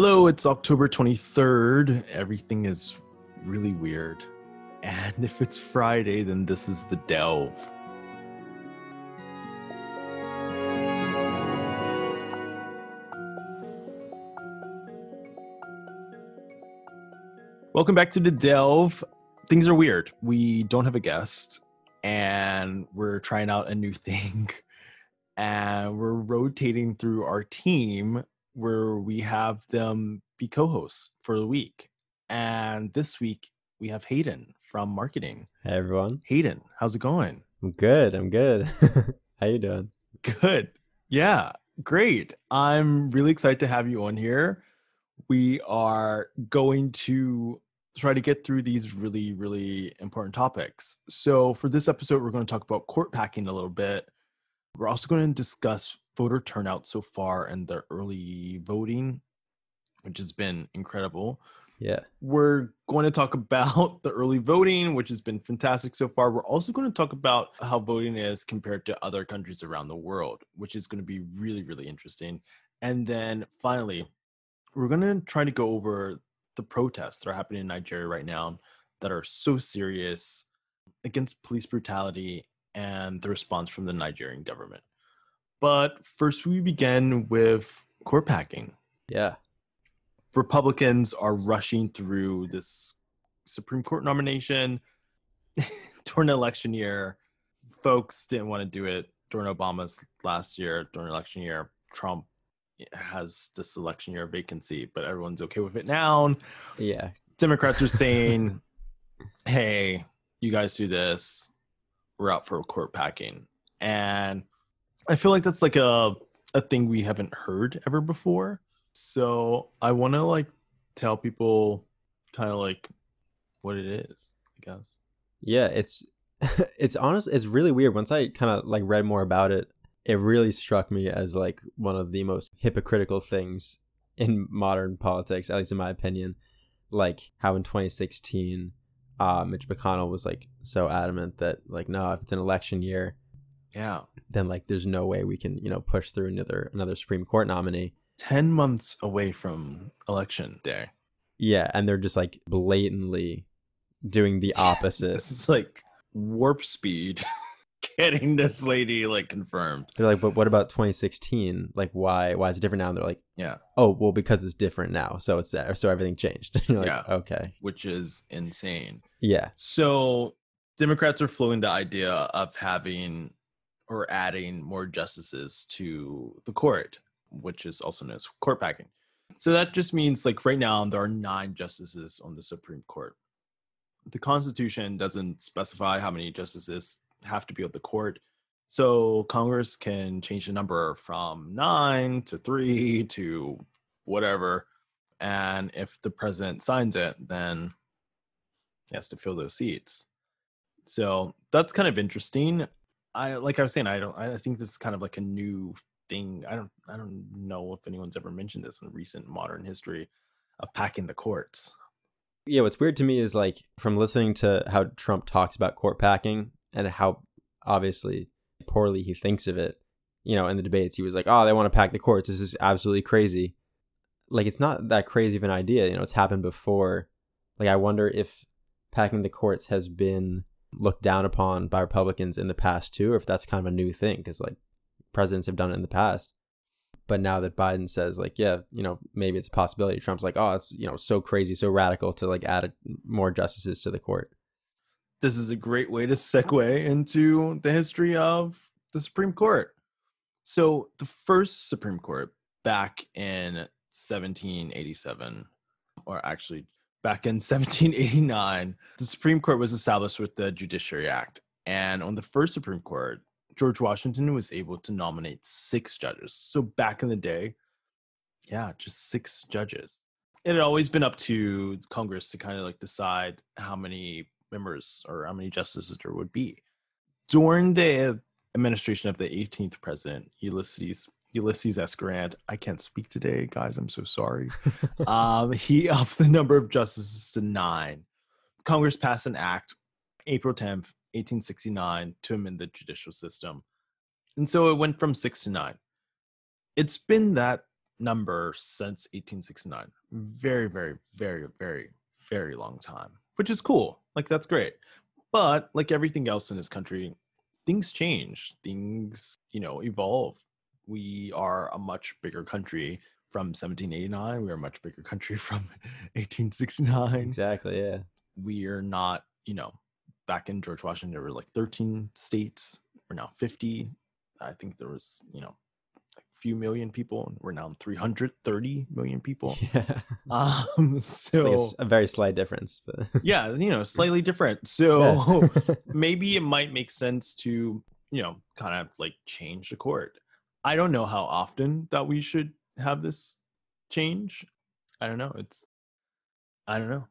Hello, it's October 23rd. Everything is really weird. And if it's Friday, then this is the Delve. Welcome back to the Delve. Things are weird. We don't have a guest, and we're trying out a new thing. And we're rotating through our team where we have them be co-hosts for the week. And this week we have Hayden from marketing. Hey everyone. Hayden, how's it going? I'm good. I'm good. How you doing? Good. Yeah, great. I'm really excited to have you on here. We are going to try to get through these really, really important topics. So, for this episode, we're going to talk about court packing a little bit. We're also going to discuss voter turnout so far and the early voting, which has been incredible. Yeah. We're going to talk about the early voting, which has been fantastic so far. We're also going to talk about how voting is compared to other countries around the world, which is going to be really, really interesting. And then finally, we're going to try to go over the protests that are happening in Nigeria right now that are so serious against police brutality and the response from the Nigerian government. But first, we begin with court packing. Yeah. Republicans are rushing through this Supreme Court nomination during election year. Folks didn't want to do it during Obama's last year, during election year. Trump has this election year vacancy, but everyone's okay with it now. Yeah. Democrats are saying, hey, you guys do this. We're out for court packing. And I feel like that's like a a thing we haven't heard ever before. So I want to like tell people kind of like what it is, I guess. Yeah, it's it's honest it's really weird once I kind of like read more about it. It really struck me as like one of the most hypocritical things in modern politics, at least in my opinion. Like how in 2016 uh, Mitch McConnell was like so adamant that like no, if it's an election year, Yeah. then like there's no way we can you know push through another another Supreme Court nominee. 10 months away from election day. Yeah, and they're just like blatantly doing the opposite. This is like warp speed getting this lady like confirmed. They're like, but what about 2016? Like, why? Why is it different now? And they're like, Yeah. oh, well, because it's different now, so it's there, so everything changed. Like, Yeah. okay, Which is insane. yeah, So Democrats are floating the idea of having or adding more justices to the court, which is also known as court packing. So that just means like right now there are nine justices on the Supreme Court. The Constitution doesn't specify how many justices have to be on the court. So Congress can change the number from nine to three to whatever. And if the president signs it, then he has to fill those seats. So that's kind of interesting. I like I was saying, I don't I think this is kind of like a new thing. I don't I don't know if anyone's ever mentioned this in recent modern history of packing the courts. yeah. What's weird to me is like from listening to how Trump talks about court packing and how obviously poorly he thinks of it. You know, in the debates, he was like, "Oh, they want to pack the courts. This is absolutely crazy." Like, it's not that crazy of an idea. You know, it's happened before. Like, I wonder if packing the courts has been looked down upon by Republicans in the past too, or if that's kind of a new thing because like presidents have done it in the past. But now that Biden says like, yeah, you know, maybe it's a possibility. Trump's like, oh, it's you know so crazy, so radical to like add more justices to the court. This is a great way to segue into the history of the Supreme Court. So the first Supreme Court back in 1787, or actually back in 1789, the Supreme Court was established with the Judiciary Act. And on the first Supreme Court, George Washington was able to nominate six judges. So back in the day, yeah, just six judges. It had always been up to Congress to kind of like decide how many members or how many justices there would be. During the administration of the 18th president, Ulysses Ulysses S. Grant, I can't speak today, guys. I'm so sorry. um, he upped the number of justices to nine. Congress passed an act April 10th, 1869, to amend the judicial system. And so it went from six to nine. It's been that number since 1869. Very, very, very, very, very long time, which is cool. Like, that's great. But like everything else in this country, things change, things, you know, evolve. We are a much bigger country from 1789. We are a much bigger country from 1869. Exactly. Yeah. We are not, you know, back in George Washington, there were like 13 states. We're now 50. I think there was, you know, a few million people. and We're now 330 million people. Yeah. Um, like a so very slight difference. But yeah, you know, slightly different. Yeah. So maybe it might make sense to, you know, kind of like change the court. I don't know how often that we should have this change. I don't know. It's I don't know.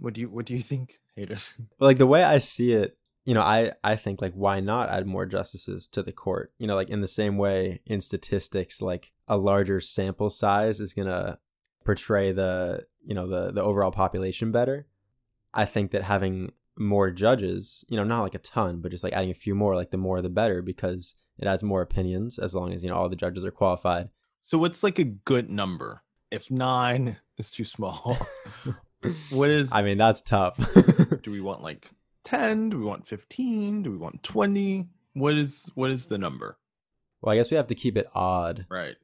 What do you what do you think, Hayden? like the way I see it, you know, I I think like why not add more justices to the court? You know, like in the same way in statistics, like a larger sample size is gonna portray the you know the the overall population better. I think that having more judges, you know, not like a ton, but just like adding a few more, like the more the better, because it adds more opinions as long as you know all the judges are qualified. So what's like a good number? If nine is too small, what is I mean, that's tough. do we want like 10? Do we want 15? Do we want 20? What is what is the number? well, I guess we have to keep it odd, Right.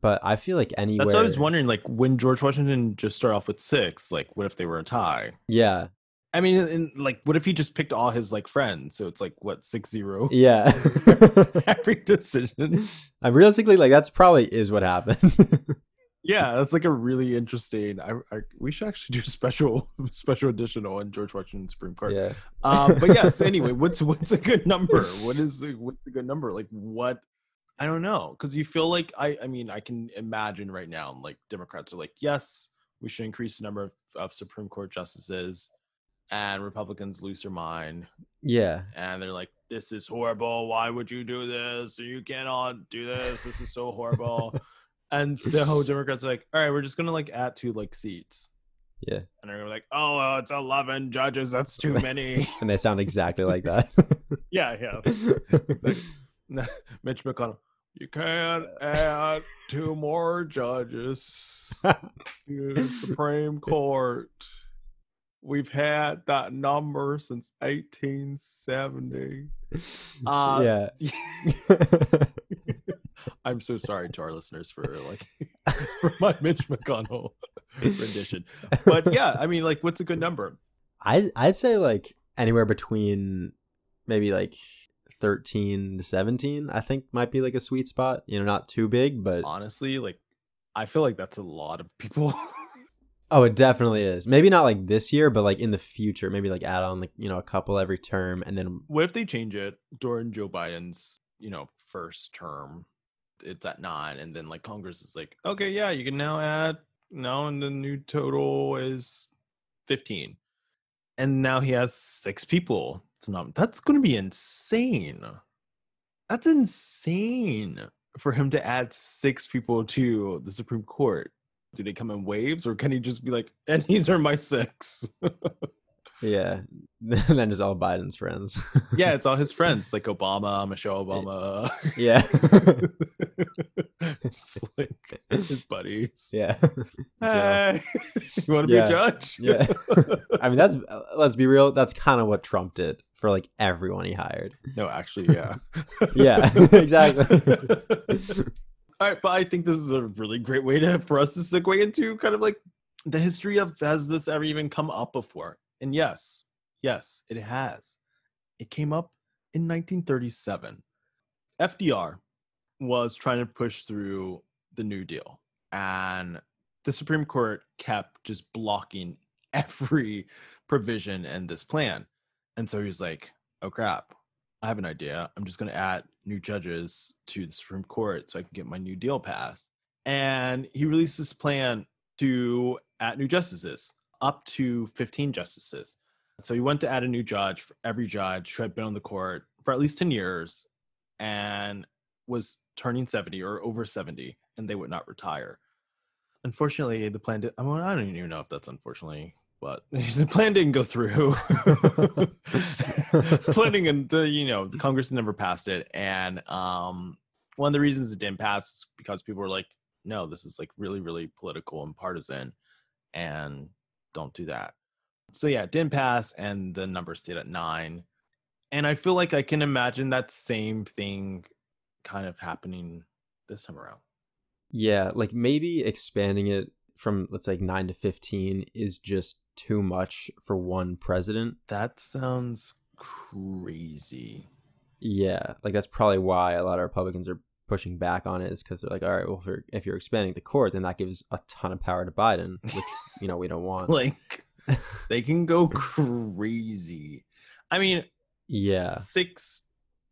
but I feel like anywhere. That's what I was wondering. Like when George Washington just start off with six, like what if they were a tie? Yeah, I mean, in, like what if he just picked all his like friends? So it's like what six zero yeah. every decision. I realistically like that's probably is what happened. Yeah, that's like a really interesting. I, I we should actually do a special special edition on George Washington Supreme Court. yeah. Um, but yeah. So anyway, what's what's a good number? What is what's a good number? Like what? I don't know because you feel like I I mean I can imagine right now like Democrats are like yes we should increase the number of, of Supreme Court justices, and Republicans lose their mind. Yeah. and they're like this is horrible. Why would you do this? You cannot do this. This is so horrible. And so democrats are like all right we're just gonna like add two like seats. Yeah. and they're like oh well, it's 11 judges. That's too many. And they sound exactly like that. yeah yeah. Like, mitch mcconnell you can't add two more judges to the supreme court we've had that number since 1870 uh, yeah. I'm so sorry to our listeners for like for my Mitch McConnell rendition. But yeah, I mean, like, what's a good number? I I'd say like anywhere between maybe like 13 to 17 I think might be like a sweet spot. You know, not too big, but Honestly, like, I feel like that's a lot of people. Oh, it definitely is. Maybe not like this year, but like in the future, maybe like add on like, you know, a couple every term and then what if they change it during Joe Biden's, you know, first term? It's at nine, and then like Congress is like, okay, yeah, you can now add now, and the new total is fifteen, and now he has six people. It's not. That's going to be insane. That's insane for him to add six people to the Supreme Court. Do they come in waves, or can he just be like, and these are my six? yeah, and then just all Biden's friends. yeah, it's all his friends, like Obama, Michelle Obama. yeah. just like his buddies. yeah. Hey, you want to Yeah, be a judge? yeah. I mean, that's let's be real. That's kind of what Trump did for like everyone he hired. no, actually, yeah. Yeah, exactly. All right, but I think this is a really great way to for us to segue into kind of like the history of has this ever even come up before? And yes, yes, it has. It came up in 1937. FDR was trying to push through the New Deal, and the Supreme Court kept just blocking every provision in this plan. And so he was like, oh crap, I have an idea. I'm just going to add new judges to the Supreme Court so I can get my New Deal passed. And he released this plan to add new justices, up to 15 justices. So he went to add a new judge for every judge who had been on the court for at least 10 years and was turning 70 or over 70, and they would not retire. Unfortunately, the plan did. I, mean, I don't even know if that's unfortunately, but the plan didn't go through. Planning and you know, Congress never passed it, and um, one of the reasons it didn't pass was because people were like, no, this is like really, really political and partisan, and don't do that. So yeah, it didn't pass, and the number stayed at nine. And I feel like I can imagine that same thing kind of happening this time around. Yeah, like maybe expanding it from let's say 9 to 15 is just too much for one president. That sounds crazy. Yeah, like that's probably why a lot of Republicans are pushing back on it is because they're like, all right, well, if you're, if you're expanding the court, then that gives a ton of power to Biden, which you know we don't want. like they can go crazy. I mean, yeah, six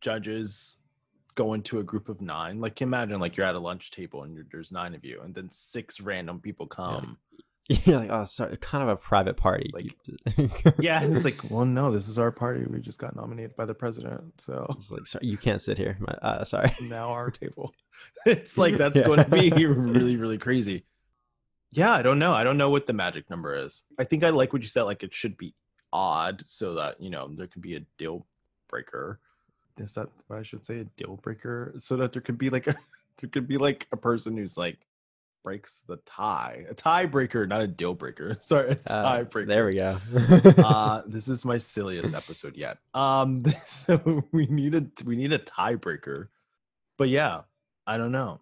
judges go into a group of nine. Like imagine like you're at a lunch table and there's nine of you, and then six random people come. You're like, oh, sorry, kind of a private party. Like, yeah, it's like, well, no, this is our party. We just got nominated by the president, so it's like, sorry, you can't sit here. My, Uh, sorry. Now our table. It's like that's yeah. going to be really, really crazy. Yeah, I don't know. I don't know what the magic number is. I think I like what you said. Like it should be odd, so that you know there can be a deal breaker. Is that what I should say? A deal breaker, so that there could be like a there could be like a person who's like breaks the tie. A tiebreaker, not a deal breaker. Sorry, a uh, tiebreaker. Uh, there we go. uh, this is my silliest episode yet. Um, so we need a we need a tiebreaker. But yeah, I don't know.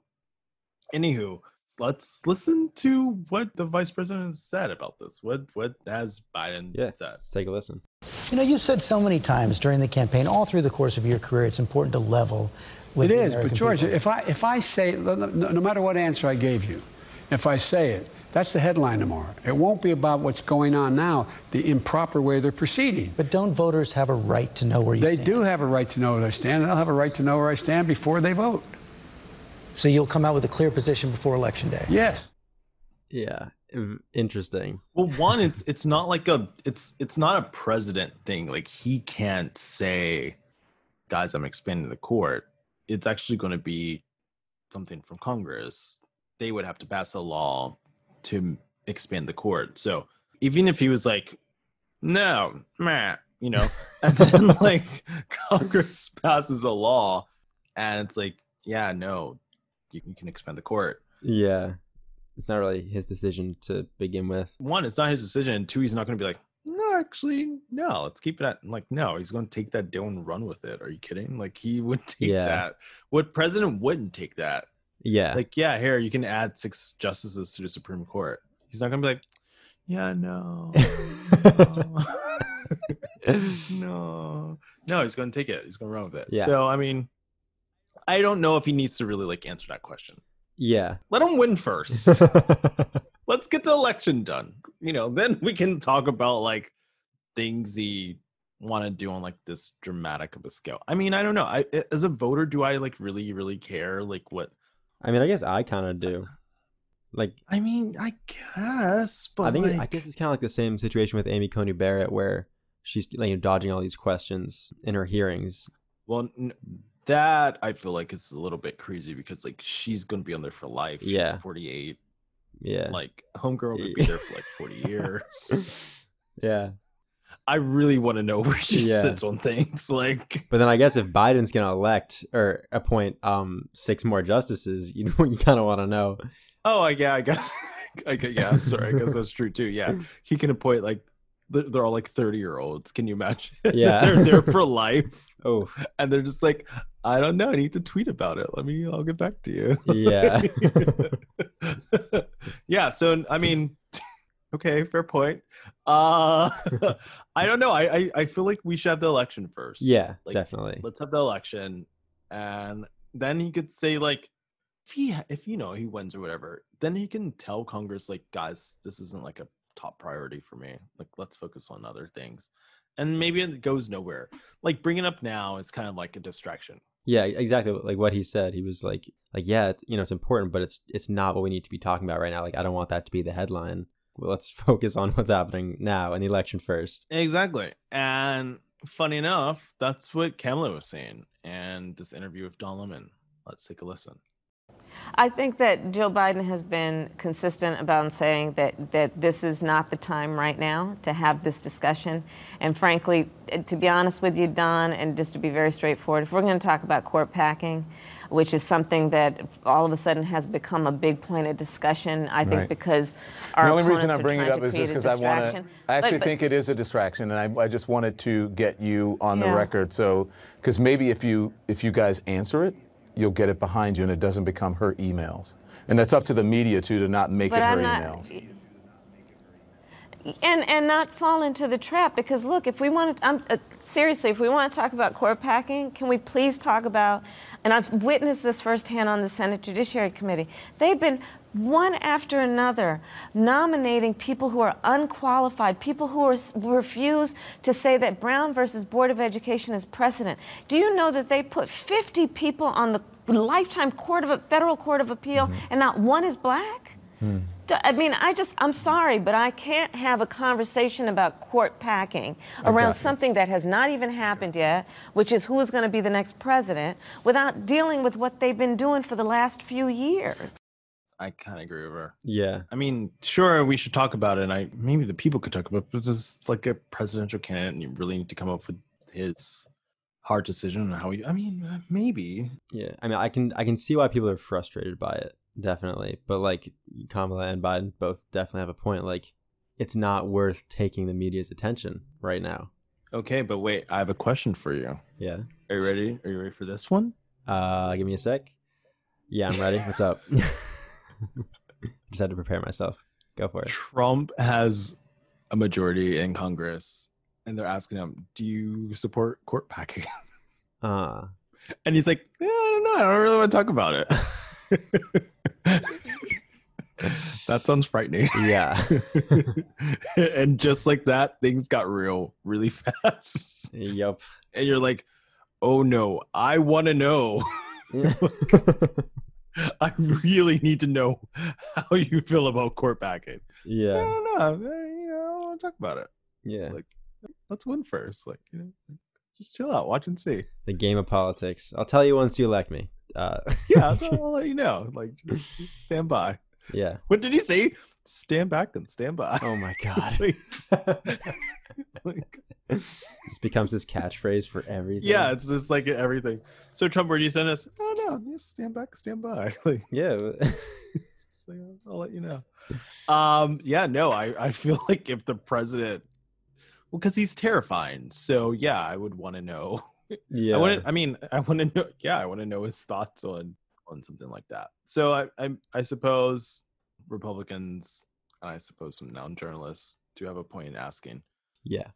Anywho, let's listen to what the vice president said about this. What what has Biden yeah, said? Let's take a listen. You know, you've said so many times during the campaign, all through the course of your career, it's important to level with it is, American but George, people. if I if I say no, no matter what answer I gave you, if I say it, that's the headline tomorrow. It won't be about what's going on now, the improper way they're proceeding. But don't voters have a right to know where you they stand? They do have a right to know where they stand, and they'll have a right to know where I stand before they vote. So you'll come out with a clear position before election day. Yes. Yeah, interesting. Well, one, it's it's not like a it's it's not a president thing. Like he can't say, "Guys, I'm expanding the court." It's actually going to be something from Congress. They would have to pass a law to expand the court. So even if he was like, "No, man," you know, and then like Congress passes a law, and it's like, "Yeah, no, you, can expand the court." Yeah it's not really his decision to begin with. One, it's not his decision. And two, he's not going to be like, no, actually, no, let's keep it at like, no, he's going to take that deal and run with it. Are you kidding? Like, he would take yeah. that. What president wouldn't take that? Yeah. Like, yeah, here, you can add six justices to the Supreme Court. He's not going to be like, yeah, no. no. no. he's going to take it. He's going to run with it. Yeah. So, I mean, I don't know if he needs to really like answer that question. Yeah. Let him win first. Let's get the election done. You know, then we can talk about like things he want to do on like this dramatic of a scale. I mean, I don't know. I as a voter, do I like really, really care like what? I mean, I guess I kind of do. Like, I mean, I guess, but I think like... I guess it's kind of like the same situation with Amy Coney Barrett, where she's like dodging all these questions in her hearings. Well, n- that I feel like is a little bit crazy because like she's gonna be on there for life. She's yeah, 48. Yeah, like homegirl could be there for like 40 years. yeah, I really want to know where she yeah. sits on things. Like, but then I guess if Biden's gonna elect or appoint um six more justices, you know, you kind of want to know. Oh, yeah, I guess. I guess, yeah, sorry, I guess that's true too. Yeah, he can appoint like they're all like 30 year olds. Can you imagine? Yeah. they're there for life. Oh. And they're just like, I don't know. I need to tweet about it. Let me, I'll get back to you. Yeah. yeah. So, I mean, okay, fair point. Uh, I don't know. I, I, I feel like we should have the election first. Yeah, like, definitely. Let's have the election. And then he could say, like, if he, if you know, he wins or whatever, then he can tell Congress, like, guys, this isn't like a top priority for me. Like, let's focus on other things. And maybe it goes nowhere. Like bringing up now is kind of like a distraction. Yeah, exactly. Like what he said, he was like, like yeah, it's, you know, it's important, but it's it's not what we need to be talking about right now. Like I don't want that to be the headline. Well, let's focus on what's happening now and the election first. Exactly. And funny enough, that's what Kamala was saying in this interview with Don Lemon. Let's take a listen. I think that Joe Biden has been consistent about saying that, that this is not the time right now to have this discussion. And frankly, to be honest with you, Don, and just to be very straightforward, if we're going to talk about court packing, which is something that all of a sudden has become a big point of discussion. I think Right. because our the only reason I bring it up is just because I want to. I actually But- but- think it is a distraction, and I, I just wanted to get you on the record. So, because maybe if you if you guys answer it, you'll get it behind you, and it doesn't become her emails. And that's up to the media too to not make But it her I'm not- emails. And and not fall into the trap because look if we want to um, uh, seriously if we want to talk about court packing can we please talk about and i've witnessed this firsthand on the senate judiciary committee they've been one after another nominating people who are unqualified people who are, refuse to say that brown versus board of education is precedent. Do you know that they put 50 people on the lifetime court of federal court of appeal and not one is black? D- I mean, I just, I'm sorry, but I can't have a conversation about court packing around something that has not even happened yet, which is who is going to be the next president, without dealing with what they've been doing for the last few years. I kind of agree with her. Yeah. I mean, sure, we should talk about it. And I maybe the people could talk about it, but this is like a presidential candidate, and you really need to come up with his hard decision on how he. I mean, uh, maybe. Yeah, I mean, I can I can see why people are frustrated by it, definitely. But like Kamala and Biden both definitely have a point. Like, it's not worth taking the media's attention right now. Okay, but wait, I have a question for you. Yeah. Are you ready? Are you ready for this one? Uh, give me a sec. Yeah, I'm ready. What's up? Just had to prepare myself. Go for it. Trump has a majority in Congress, and they're asking him, "Do you support court packing?" Uh, And he's like, yeah, "I don't know. I don't really want to talk about it." that sounds frightening. yeah. and just like that, things got real really fast. yep. And you're like, "Oh no, I want to know." I really need to know how you feel about court packing. Yeah. I don't know. I, you know, I want to talk about it. Yeah. Like, let's win first. Like, you know, just chill out, watch and see. The game of politics. I'll tell you once you elect me. Uh, Yeah, I'll, let you know. Like, just, just stand by. yeah. What did he say? Stand back and stand by. Oh my god. like, like, This becomes his catchphrase for everything. yeah, it's just like everything. So Trump, where do you send us? Oh no, just stand back, stand by. Like, Yeah. Yeah, I'll let you know. Um, yeah, no, I, I feel like if the president, well, because he's terrifying. So yeah, I would want to know. Yeah. I want to. I mean, I want to know. Yeah, I want to know his thoughts on on something like that. So I I, I suppose Republicans, and I suppose some non-journalists, do have a point in asking yeah.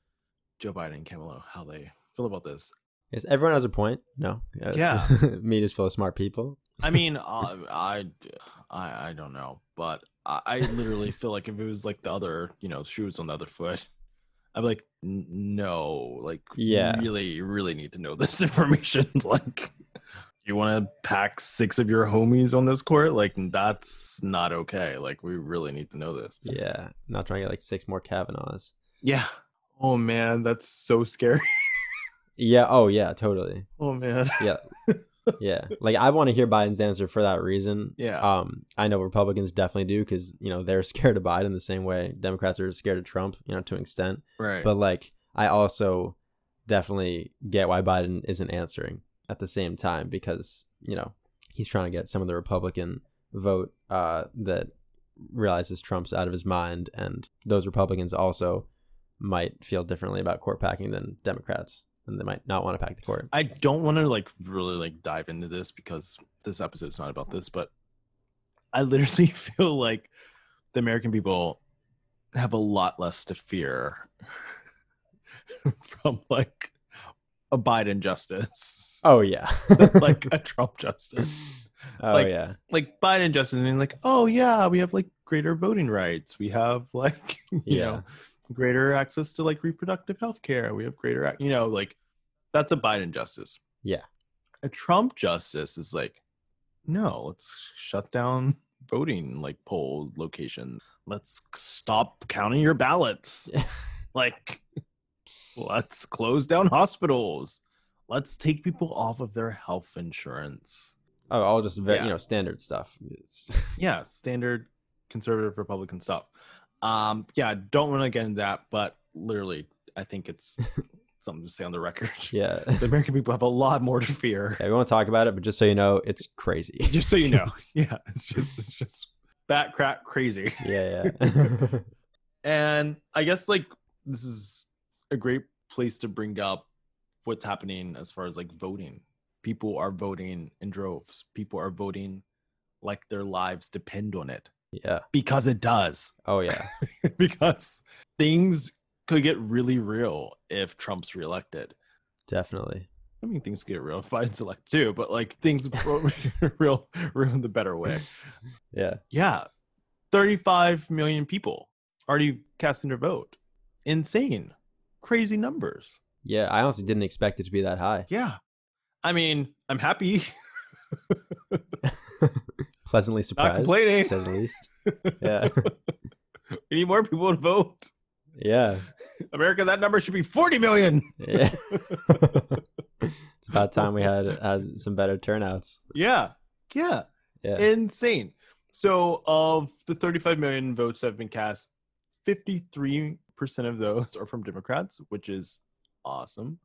Joe Biden and Kamala how they feel about this. Yes, everyone has a point. No. Yeah. Media's full of smart people. I mean, uh, I, I, I don't know, but I, I literally feel like if it was like the other, you know, shoes on the other foot, Be like, no, like, Yeah. really, really need to know this information. like, you want to pack six of your homies on this court? Like, that's not okay. Like, we really need to know this. Yeah. Not trying to get like six more Kavanaughs. Yeah. Oh man, that's so scary. Yeah. Oh, yeah. Totally. Oh man. Yeah. Yeah. Like I want to hear Biden's answer for that reason. Yeah. Um, I know Republicans definitely do because you know they're scared of Biden the same way Democrats are scared of Trump. You know, to an extent. Right. But like, I also definitely get why Biden isn't answering at the same time because you know he's trying to get some of the Republican vote uh, that realizes Trump's out of his mind, and those Republicans also might feel differently about court packing than Democrats, and they might not want to pack the court. I don't want to like really like dive into this because this episode's not about this, but I literally feel like the American people have a lot less to fear from like a Biden justice Oh yeah, like a Trump justice. oh like- yeah, Like Biden justice and like, oh yeah, we have like greater voting rights. We have like you Yeah. know greater access to like reproductive health care. We have greater you know, like that's a Biden justice. Yeah. A Trump justice is like, no, let's shut down voting like poll locations. Let's stop counting your ballots. like let's close down hospitals. Let's take people off of their health insurance. oh all just very Yeah. you know standard stuff. Yeah, standard conservative Republican stuff. Um, yeah, don't want to get into that, but literally, I think it's something to say on the record. Yeah. The American people have a lot more to fear. yeah, we won't talk about it, but just so you know, it's crazy. Just so you know. Yeah. It's just it's just bat crap crazy. yeah, yeah. And I guess like this is a great place to bring up what's happening as far as like voting. People are voting in droves. People are voting like their lives depend on it yeah. because it does. Oh yeah. because things could get really real if Trump's reelected. Definitely. I mean, things get real if Biden's elected too, but like things real, real in the better way. Yeah. Yeah, 35 million people already casting their vote. Insane, crazy numbers. Yeah. I honestly didn't expect it to be that high. Yeah, I mean, I'm happy. Pleasantly surprised. complaining. To say the least. Yeah. we need more people to vote. Yeah. America, that number should be 40 million. Yeah. it's about time we had had some better turnouts. Yeah, yeah. Yeah. insane. So, of the 35 million votes that have been cast, 53% of those are from Democrats, which is awesome.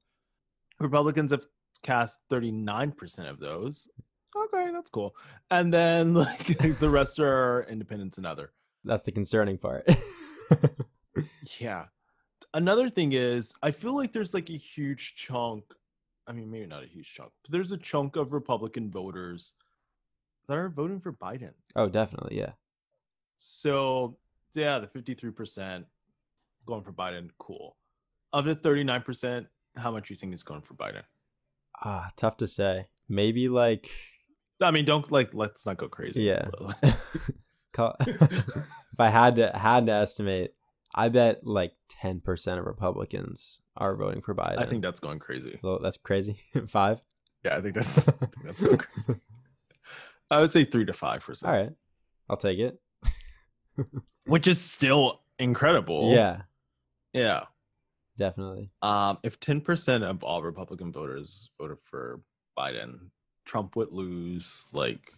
Republicans have cast 39% of those. Okay, that's cool. And then like the rest are independents and other. That's the concerning part. Yeah. Another thing is, I feel like there's like a huge chunk. I mean, maybe not a huge chunk, but there's a chunk of Republican voters that are voting for Biden. oh, definitely. Yeah. So, yeah, the 53% going for Biden, cool. Of the 39%, how much do you think is going for Biden? Ah, tough to say. Maybe like I mean, don't like, let's not go crazy. Yeah. if I had to had to estimate, I bet like ten percent of Republicans are voting for Biden. I think that's going crazy. So that's crazy. Five. Yeah, I think that's, I think that's going crazy. I would say three to five percent. All right, I'll take it. which is still incredible. Yeah, yeah. definitely. Um, if ten percent of all Republican voters voted for Biden, Trump would lose. Like,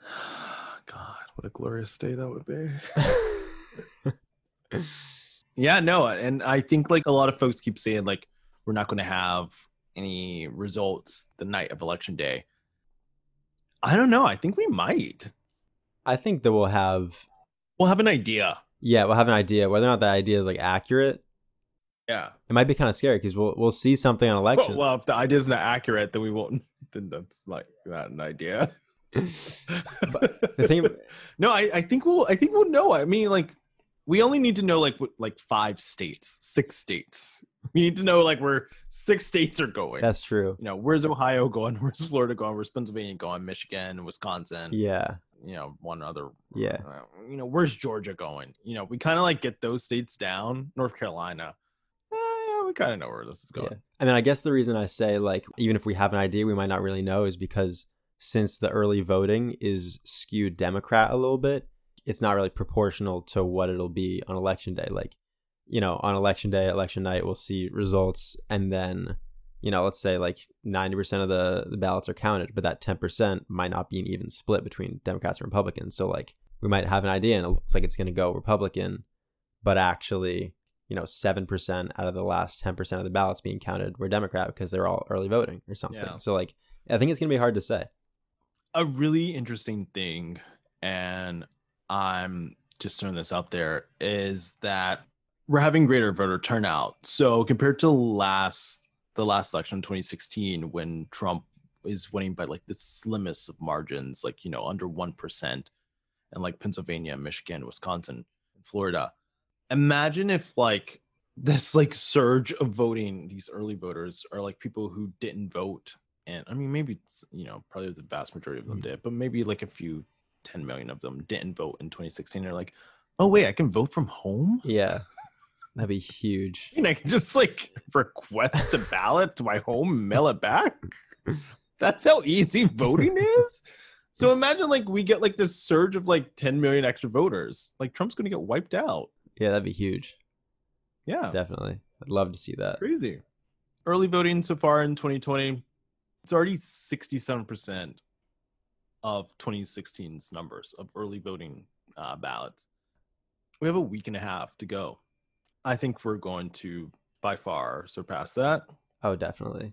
God, what a glorious day that would be. yeah, no, and I think like a lot of folks keep saying like we're not going to have any results the night of election day. I don't know. I think we might. I think that we'll have. We'll have an idea. Yeah, we'll have an idea whether or not that idea is like accurate. Yeah. It might be kind of scary because we'll we'll see something on Well, election. well, if the idea is not accurate, then we won't. Then that's like not an idea. the thing, no, I, I think we'll. I think we'll know. I mean, like, we only need to know like what, like five states, six states. We need to know like where six states are going. that's true. you know, where's Ohio going? Where's Florida going? Where's Pennsylvania going? Michigan, Wisconsin. Yeah, You know, one other. Yeah. uh, you know, where's Georgia going? You know, we kind of like get those states down. North Carolina. We kind of know where this is going. yeah. I mean, I guess the reason I say like even if we have an idea, we might not really know is because since the early voting is skewed Democrat a little bit, it's not really proportional to what it'll be on election day. Like, you know, on election day, election night, we'll see results, and then, you know, let's say like ninety percent of the the ballots are counted, but that ten percent might not be an even split between Democrats and Republicans. So like, we might have an idea, and it looks like it's going to go Republican, but actually. You know, seven percent out of the last ten percent of the ballots being counted were Democrat because they're all early voting or something. Yeah. So, like, I think it's gonna be hard to say. a really interesting thing, and I'm just throwing this out there, is that we're having greater voter turnout. So compared to last the last election, in 2016, when Trump is winning by like the slimmest of margins, like you know under one percent, and like Pennsylvania, Michigan, Wisconsin, Florida. Imagine if like this like surge of voting, these early voters are like people who didn't vote and I mean maybe it's, you know probably the vast majority of them hmm. did, but maybe like a few 10 million of them didn't vote in 2016. They're like, oh wait, I can vote from home. Yeah, that'd be huge. And I can just like request a ballot to my home, mail it back. That's how easy voting is. So imagine like we get like this surge of like 10 million extra voters. Like Trump's gonna get wiped out. Yeah, that'd be huge. Yeah. Definitely, I'd love to see that. crazy. Early voting so far in 2020, it's already 67% of 2016's numbers of early voting uh, ballots. We have a week and a half to go. I think we're going to by far surpass that. Oh, definitely.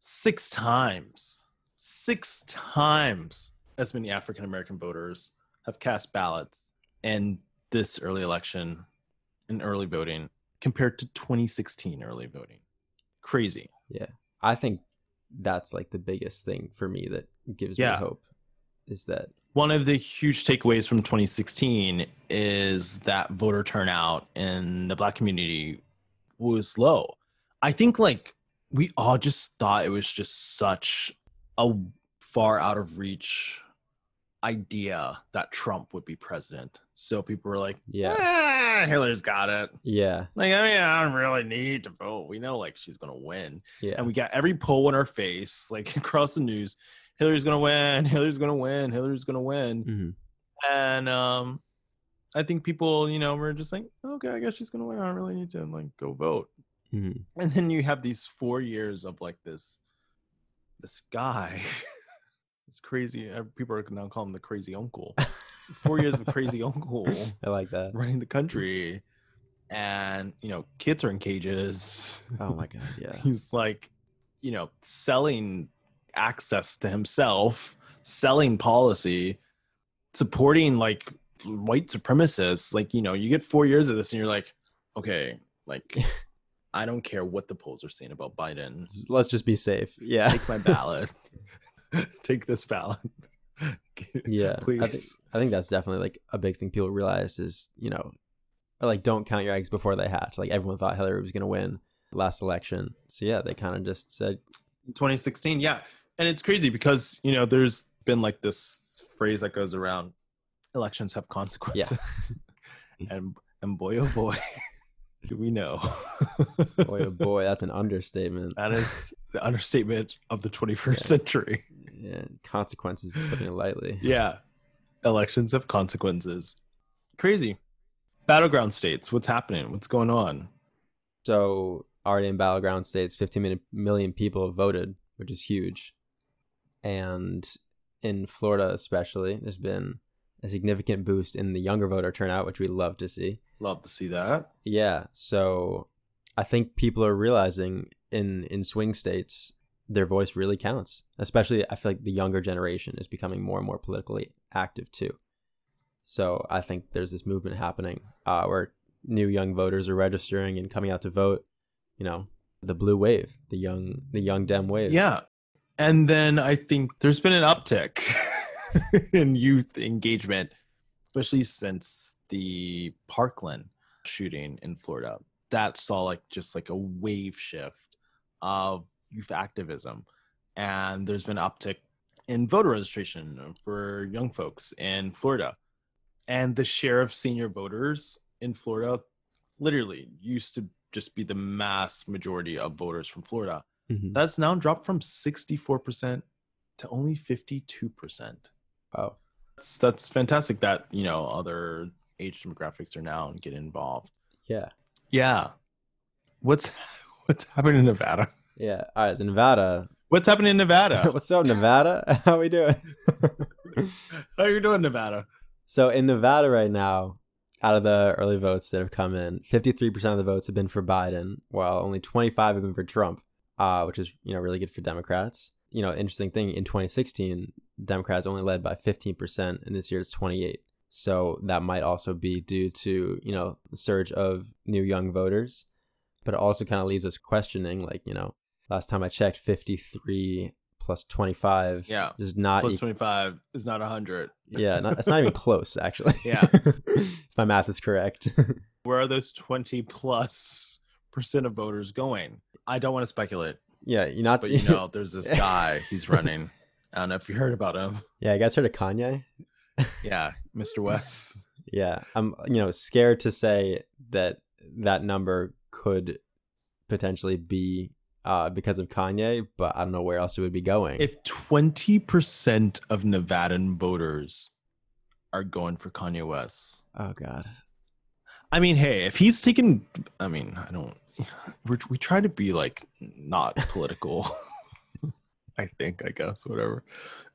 Six times, six times as many African American voters have cast ballots in this early election in early voting compared to 2016 early voting. Crazy. Yeah. I think that's like the biggest thing for me that gives Yeah. me hope is that One of the huge takeaways from 2016 is that voter turnout in the black community was low. I think like we all just thought it was just such a far out of reach idea that Trump would be president. So people were like, Yeah. "Eh, Hillary's got it. yeah, Like, I mean, I don't really need to vote. We know like she's gonna win. yeah. And we got every poll in our face, like across the news. Hillary's gonna win, Hillary's gonna win, Hillary's gonna win Mhm. and um i think people you know were just like okay i guess she's gonna win i don't really need to like go vote Mhm. and then you have these four years of like this this guy it's crazy people are now calling him the crazy uncle four years of crazy uncle I like that. running the country and you know kids are in cages Oh my god, yeah. he's like you know selling access to himself selling policy supporting like white supremacists like you know you get four years of this and you're like okay like i don't care what the polls are saying about biden Let's just be safe. Yeah. take my ballot take this ballot Yeah. please I think, I think that's definitely like a big thing people realized is, you know, like don't count your eggs before they hatch. Like everyone thought Hillary was going to win last election. So yeah, they kind of just said, in 2016 yeah and it's crazy because you know there's been like this phrase that goes around elections have consequences yeah. and and boy oh boy do we know boy, oh boy, that's an understatement. that is the understatement of the 21st century Yeah, consequences, putting it lightly. yeah elections have consequences crazy battleground states what's happening what's going on So already in battleground states, 15 million- million people have voted, which is huge. And in Florida, especially, there's been a significant boost in the younger voter turnout, which we love to see. love to see that Yeah, so I think people are realizing in in swing states their voice really counts. Especially, I feel like the younger generation is becoming more and more politically active too. So I think there's this movement happening uh, where new young voters are registering and coming out to vote. You know, the blue wave, the young the young Dem wave. Yeah. And then I think there's been an uptick in youth engagement, especially since the Parkland shooting in Florida. That saw like just like a wave shift of youth activism. And there's been uptick in voter registration for young folks in Florida. And the share of senior voters in Florida literally used to just be the mass majority of voters from Florida Mhm. that's now dropped from 64% to only 52%. Oh, That's, that's fantastic that, you know, other age demographics are now getting involved. yeah, Yeah. What's what's happening in Nevada? Yeah. All right, so Nevada. What's happening in Nevada? What's up, Nevada? How are we doing? How are you doing, Nevada? So in Nevada right now, out of the early votes that have come in, 53% of the votes have been for Biden, while only 25 have been for Trump, uh, which is you know really good for Democrats. You know, interesting thing in 2016, Democrats only led by 15%, and this year it's 28. So that might also be due to you know the surge of new young voters, but it also kind of leaves us questioning, like you know, last time I checked, 53 plus 25 Yeah. is not Plus equal 25 is not 100. yeah, not, it's not even close, actually. Yeah. if my math is correct. Where are those 20 plus percent of voters going? I don't want to speculate, yeah, you're not. but you know, there's this guy, he's running. I don't know if you heard about him. yeah, you guys heard of Kanye? Yeah, Mr. West. Yeah, I'm. You know, scared to say that that number could potentially be uh, because of Kanye, but I don't know where else it would be going. If 20% of Nevadan voters are going for Kanye West, oh God. I mean, hey, if he's taken, I mean, I don't, we're, we try to be like not political, I think, I guess, whatever.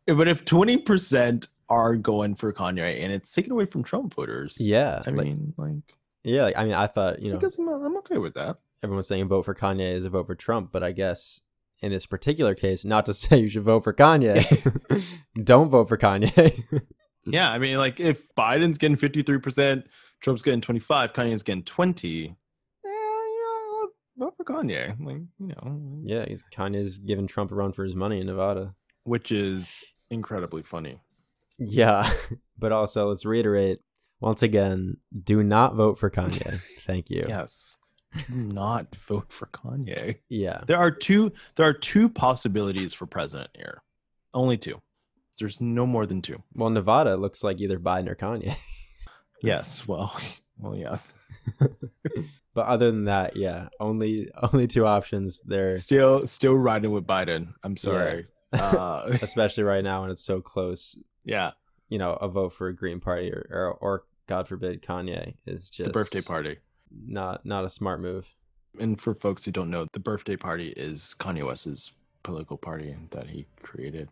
But if 20% are going for Kanye and it's taken away from Trump voters, Yeah, I like, mean, like, yeah. Like, I mean, I thought you I know, guess I'm, I'm okay with that. Everyone's saying vote for Kanye is a vote for Trump, but I guess in this particular case, not to say you should vote for Kanye, don't vote for Kanye. Yeah, I mean, like if Biden's getting fifty three percent, Trump's getting twenty five, Kanye's getting twenty. Eh, yeah, vote for Kanye. Like you know, yeah, he's Kanye's giving Trump a run for his money in Nevada. which is incredibly funny. Yeah, but also let's reiterate once again: do not vote for Kanye. Thank you. Yes, do not vote for Kanye. Yeah. There are two. There are two possibilities for president here. Only two. There's no more than two. Well, Nevada looks like either Biden or Kanye. Yes. Well. Well. Yeah. but other than that, yeah, only only two options. There, Still. Still riding with Biden. I'm sorry. Uh, especially right now when it's so close. yeah. You know, a vote for a Green Party or or, or God forbid Kanye is just The birthday party. Not not a smart move. And for folks who don't know, the birthday party is Kanye West's political party that he created.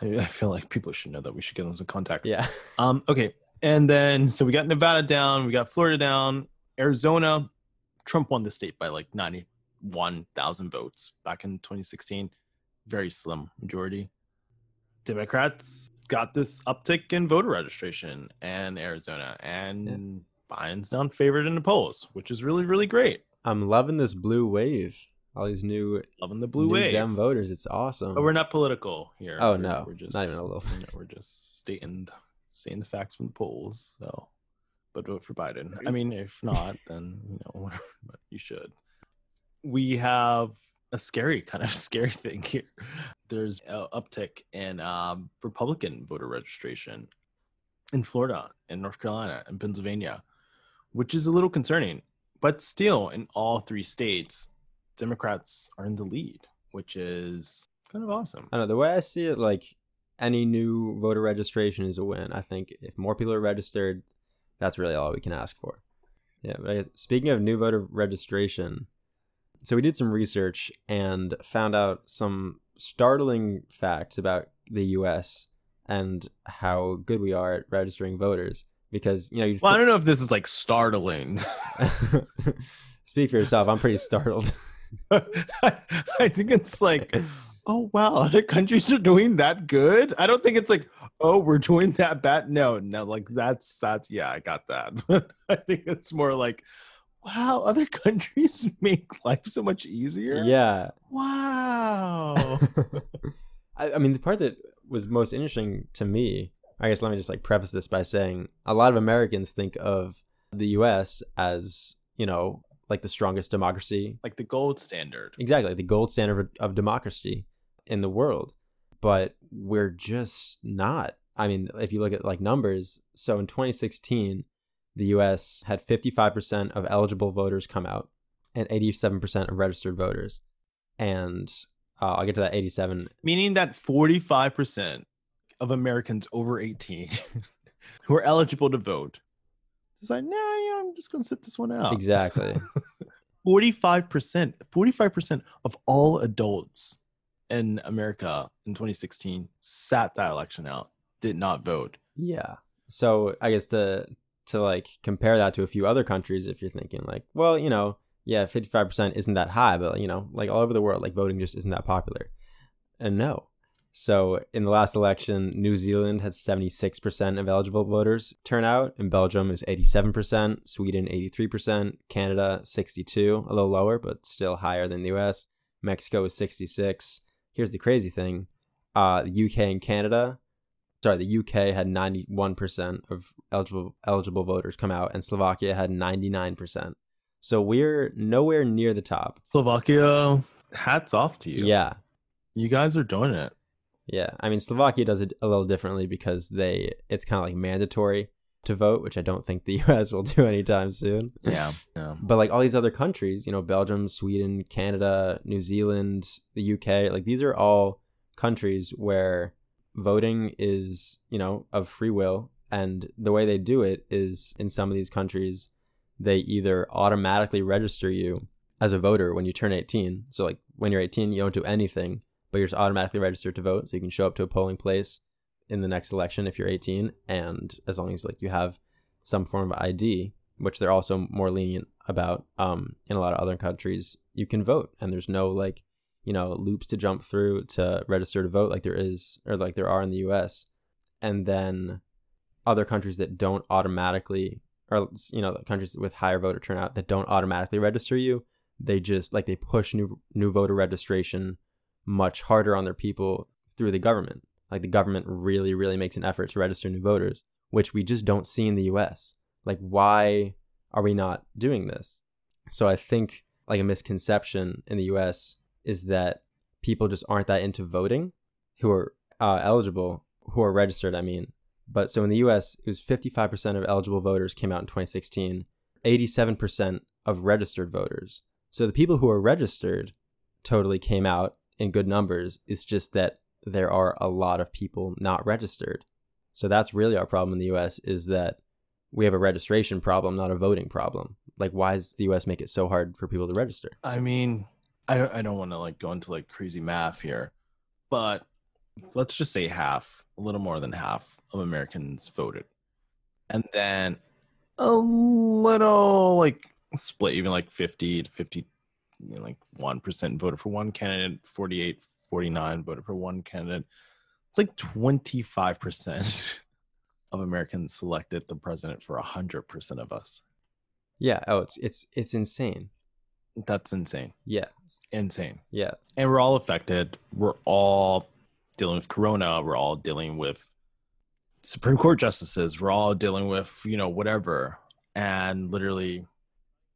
I, I feel like people should know that. We should get them some context. Yeah. Um. Okay. And then so we got Nevada down, we got Florida down, Arizona. Trump won the state by like ninety-one thousand votes back in 2016. Very slim majority. Democrats got this uptick in voter registration in Arizona, and Biden's down favored in the polls, which is really really great. I'm loving this blue wave. All these new Loving the blue new wave. Dem voters. It's awesome. But we're not political here. Oh, We're- no, we're just not even a little. you know, we're just stating stating the facts from the polls. So, but vote for Biden. I mean, if not, then you know, but you should. We have a scary kind of scary thing here. There's an uptick in um, Republican voter registration in Florida, in North Carolina, in Pennsylvania, which is a little concerning. But still, in all three states, Democrats are in the lead, which is kind of awesome. I know. The way I see it, like any new voter registration is a win. I think if more people are registered, that's really all we can ask for. Yeah. But I guess, speaking of new voter registration, so we did some research and found out some startling facts about the U.S. and how good we are at registering voters. Because you know, you Well, I don't know if this is like startling. speak for yourself. I'm pretty startled. I think it's like, oh wow, other countries are doing that good. I don't think it's like, oh, we're doing that bad. No, no, like that's that's yeah, I got that. I think it's more like, wow, other countries make life so much easier. yeah. Wow. I, I mean, the part that was most interesting to me, I guess let me just like preface this by saying a lot of Americans think of the US as, you know, like the strongest democracy. like the gold standard. Exactly, the gold standard of, of democracy in the world. But we're just not. I mean, if you look at like numbers, so in 2016, the US had 55% of eligible voters come out and 87% of registered voters. And uh, I'll get to that 87 Meaning that 45% of Americans over 18 who are eligible to vote decide, nah, yeah, I'm just gonna sit this one out. Exactly. 45%, 45% of all adults in America in 2016 sat that election out, did not vote. Yeah. So I guess to to like compare that to a few other countries, if you're thinking like, well, you know, yeah, 55% isn't that high, but you know, like all over the world, like voting just isn't that popular. And no. So in the last election, New Zealand had 76% of eligible voters turn out. In Belgium, it was 87%. Sweden, 83%. Canada, 62, a little lower, but still higher than the US. Mexico was 66. Here's the crazy thing: uh, the UK and Canada sorry, the UK had 91% of eligible eligible voters come out, and Slovakia had 99%. So we're nowhere near the top. Slovakia, hats off to you. Yeah, You guys are doing it. Yeah. I mean, Slovakia does it a little differently because they it's kind of like mandatory to vote, which I don't think the US will do anytime soon. Yeah. Yeah. But like all these other countries, you know, Belgium, Sweden, Canada, New Zealand, the UK, like these are all countries where voting is, you know, of free will. And the way they do it is in some of these countries, they either automatically register you as a voter when you turn 18. So, like when you're 18, you don't do anything, but you're automatically registered to vote. So you can show up to a polling place in the next election if you're 18. And as long as like you have some form of ID, which they're also more lenient about um, in a lot of other countries, you can vote, and there's no like you know loops to jump through to register to vote like there is or like there are in the U.S. And then other countries that don't automatically, or you know, countries with higher voter turnout that don't automatically register you, they just like they push new new voter registration much harder on their people through the government. Like the government really, really makes an effort to register new voters, which we just don't see in the U.S. Like, why are we not doing this? So I think like a misconception in the U.S. is that people just aren't that into voting who are uh, eligible, who are registered. I mean, but so in the US, it was 55% of eligible voters came out in 2016, 87% of registered voters. So the people who are registered totally came out in good numbers. It's just that there are a lot of people not registered. So that's really our problem in the US is that we have a registration problem, not a voting problem. Like, why does the US make it so hard for people to register? I mean, I I don't want to like go into like crazy math here, but let's just say half, a little more than half of Americans voted. And then a little like split, even like 50 to 50, you know, like 1% voted for one candidate, 48, 49 voted for one candidate. It's like 25% of Americans selected the president for 100% of us. Yeah. Oh, it's, it's, it's insane. That's insane. Yeah. Insane. Yeah. And we're all affected. We're all dealing with corona. We're all dealing with Supreme Court justices. We're all dealing with, you know, whatever. And literally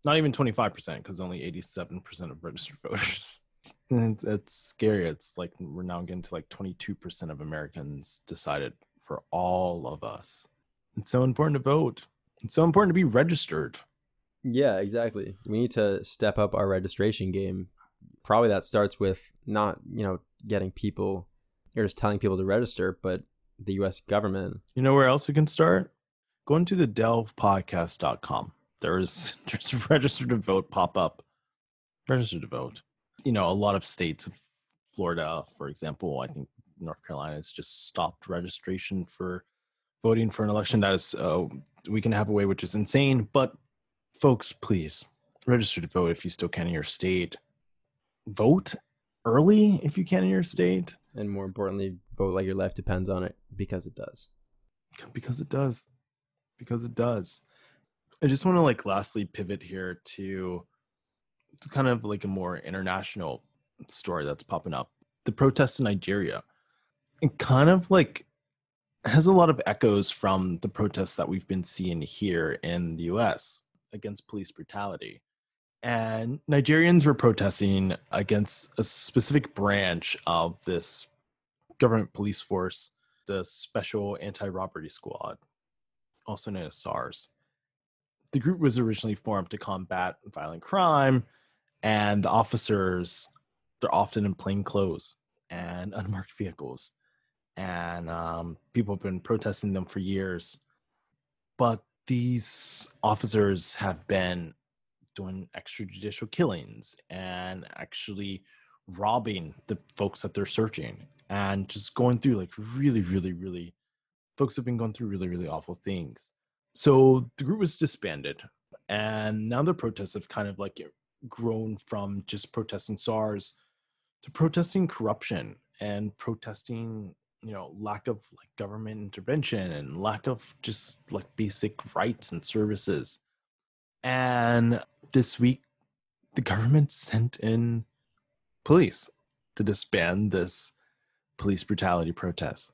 not even 25% because only 87% of registered voters. And it's, it's scary. It's like we're now getting to like 22% of Americans decided for all of us. It's so important to vote. It's so important to be registered. Yeah, exactly. We need to step up our registration game. Probably that starts with not, you know, getting people or just telling people to register, but the US government. You know where else you can start? Going to the delvepodcast.com. There's there's register to vote pop up. Register to vote. You know, a lot of states, Florida, for example, I think North Carolina has just stopped registration for voting for an election. That is, uh, we can have a way which is insane. But folks, please register to vote if you still can in your state. Vote early if you can in your state. And more importantly, vote like your life depends on it because it does. Because it does. Because it does. I just want to like lastly pivot here to, to kind of like a more international story that's popping up. The protests in Nigeria. It kind of like has a lot of echoes from the protests that we've been seeing here in the US against police brutality. And Nigerians were protesting against a specific branch of this government police force, the Special Anti Robbery Squad, also known as SARS. The group was originally formed to combat violent crime, and the officers, they're often in plain clothes and unmarked vehicles. And um, people have been protesting them for years. But these officers have been doing extrajudicial killings and actually robbing the folks that they're searching and just going through like really, really, really, folks have been going through really, really awful things. So the group was disbanded, and now the protests have kind of like grown from just protesting SARS to protesting corruption and protesting, you know, lack of like government intervention and lack of just like basic rights and services. And this week, the government sent in police to disband this police brutality protest.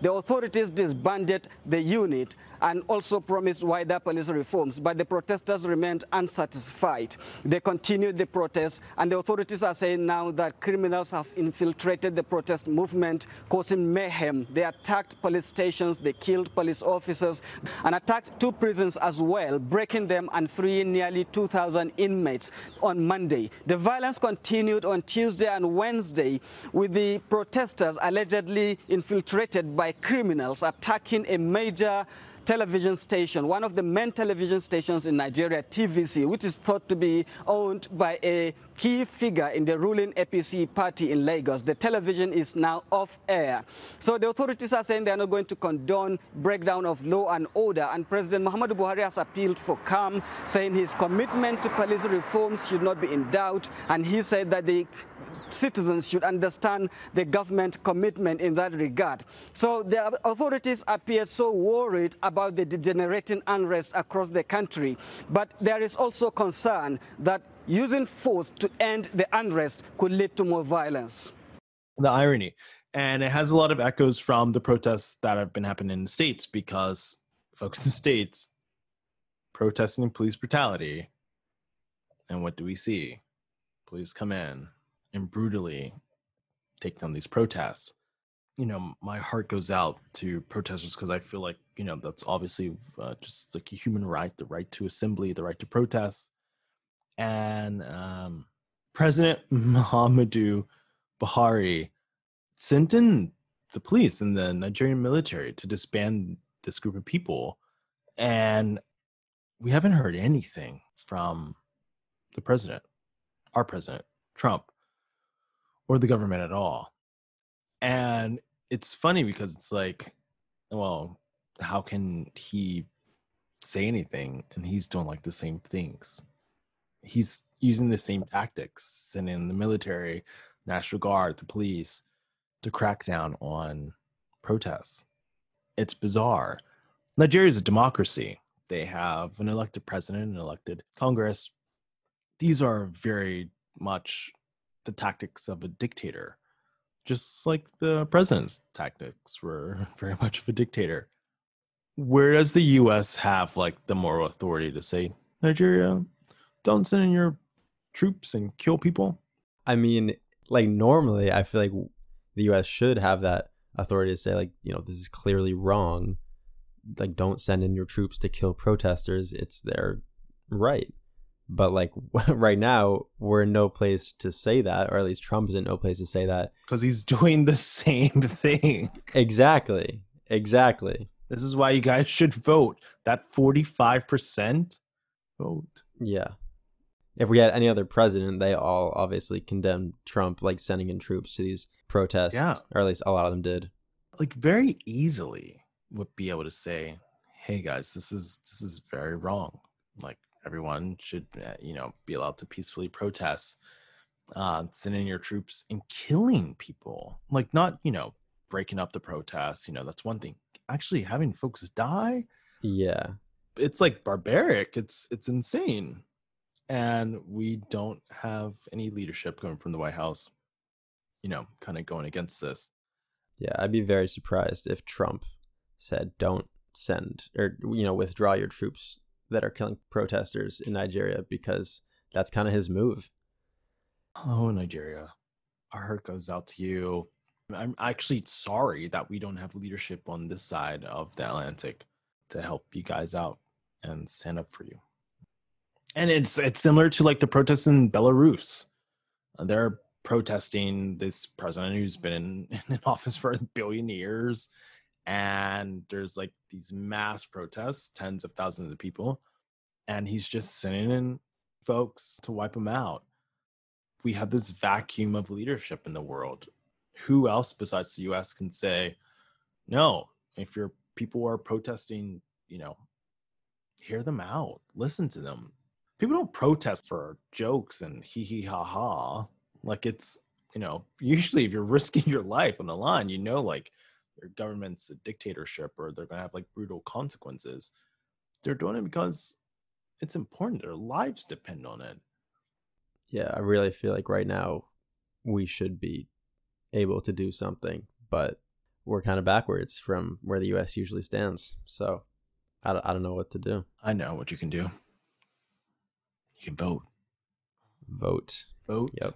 The authorities disbanded the unit and also promised wider police reforms, but the protesters remained unsatisfied. They continued the protest, and the authorities are saying now that criminals have infiltrated the protest movement, causing mayhem. They attacked police stations, they killed police officers, and attacked two prisons as well, breaking them and freeing nearly 2,000 inmates on Monday. The violence continued on Tuesday and Wednesday, with the protesters allegedly infiltrated by criminals attacking a major television station, one of the main television stations in Nigeria, TVC, which is thought to be owned by a key figure in the ruling APC party in Lagos. The television is now off air. So the authorities are saying they're not going to condone breakdown of law and order. And President Muhammadu Buhari has appealed for calm, saying his commitment to police reforms should not be in doubt. And he said that the citizens should understand the government commitment in that regard. So the authorities appear so worried about the degenerating unrest across the country. But there is also concern that using force to end the unrest could lead to more violence. The irony. And it has a lot of echoes from the protests that have been happening in the States because folks in the States protesting police brutality. And what do we see? Police come in and brutally take down these protests. You know, my heart goes out to protesters because I feel like, you know, that's obviously uh, just like a human right, the right to assembly, the right to protest. And um, President Muhammadu Buhari sent in the police and the Nigerian military to disband this group of people. And we haven't heard anything from the president, our president, Trump, or the government at all. And it's funny because it's like, well, how can he say anything and he's doing like the same things? He's using the same tactics, sending the military, National Guard, the police to crack down on protests. It's bizarre. Nigeria is a democracy. They have an elected president, an elected Congress. These are very much the tactics of a dictator, just like the president's tactics were very much of a dictator. Where does the US have like the moral authority to say, Nigeria, don't send in your troops and kill people? I mean, like normally, I feel like the U.S. should have that authority to say, like, you know, this is clearly wrong. Like, don't send in your troops to kill protesters. It's their right. But like right now, we're in no place to say that, or at least Trump is in no place to say that. Because he's doing the same thing. Exactly. Exactly. This is why you guys should vote. That 45% vote. Yeah. If we had any other president, they all obviously condemned Trump, like sending in troops to these protests. Yeah. Or at least a lot of them did. Like very easily would be able to say, "Hey guys, this is this is very wrong. Like everyone should, uh, you know, be allowed to peacefully protest. Uh, sending your troops and killing people, like not, you know, breaking up the protests. You know, that's one thing. Actually, having folks die, Yeah. it's like barbaric. It's it's insane, and we don't have any leadership coming from the White House. You know, kind of going against this. Yeah. I'd be very surprised if Trump said, don't send or, you know, withdraw your troops that are killing protesters in Nigeria because that's kind of his move. Oh, Nigeria, our heart goes out to you. I'm actually sorry that we don't have leadership on this side of the Atlantic to help you guys out and stand up for you. And it's it's similar to like the protests in Belarus. Uh, They're protesting this president who's been in, in office for a billion years, and there's like these mass protests, tens of thousands of people, and he's just sending in folks to wipe them out we have this vacuum of leadership in the world. Who else besides the US can say, no, if your people are protesting, you know, hear them out, listen to them. People don't protest for jokes and hee hee ha ha. Like it's, you know, usually if you're risking your life on the line, you know, like your government's a dictatorship or they're going to have like brutal consequences. They're doing it because it's important. Their lives depend on it. Yeah. I really feel like right now we should be able to do something, but we're kind of backwards from where the U.S. usually stands. So I don't, I don't know what to do. I know what you can do. You can vote. Vote. Vote. Yep.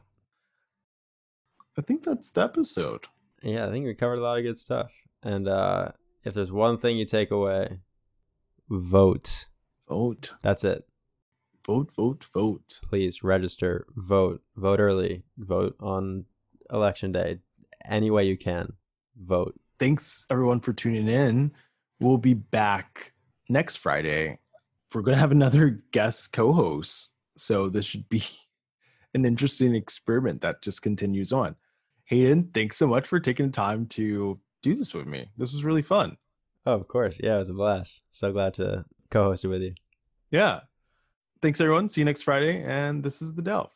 I think that's the episode. Yeah, I think we covered a lot of good stuff. And uh, if there's one thing you take away, vote. Vote. That's it. Vote, vote, vote. Please register, vote, vote early, vote on election day, any way you can. Vote. Thanks everyone for tuning in. We'll be back next Friday. We're going to have another guest co host. So this should be an interesting experiment that just continues on. Hayden, thanks so much for taking the time to do this with me. This was really fun. Oh, of course. Yeah, it was a blast. So glad to co host it with you. Yeah. Thanks, everyone. See you next Friday. And this is The Delve.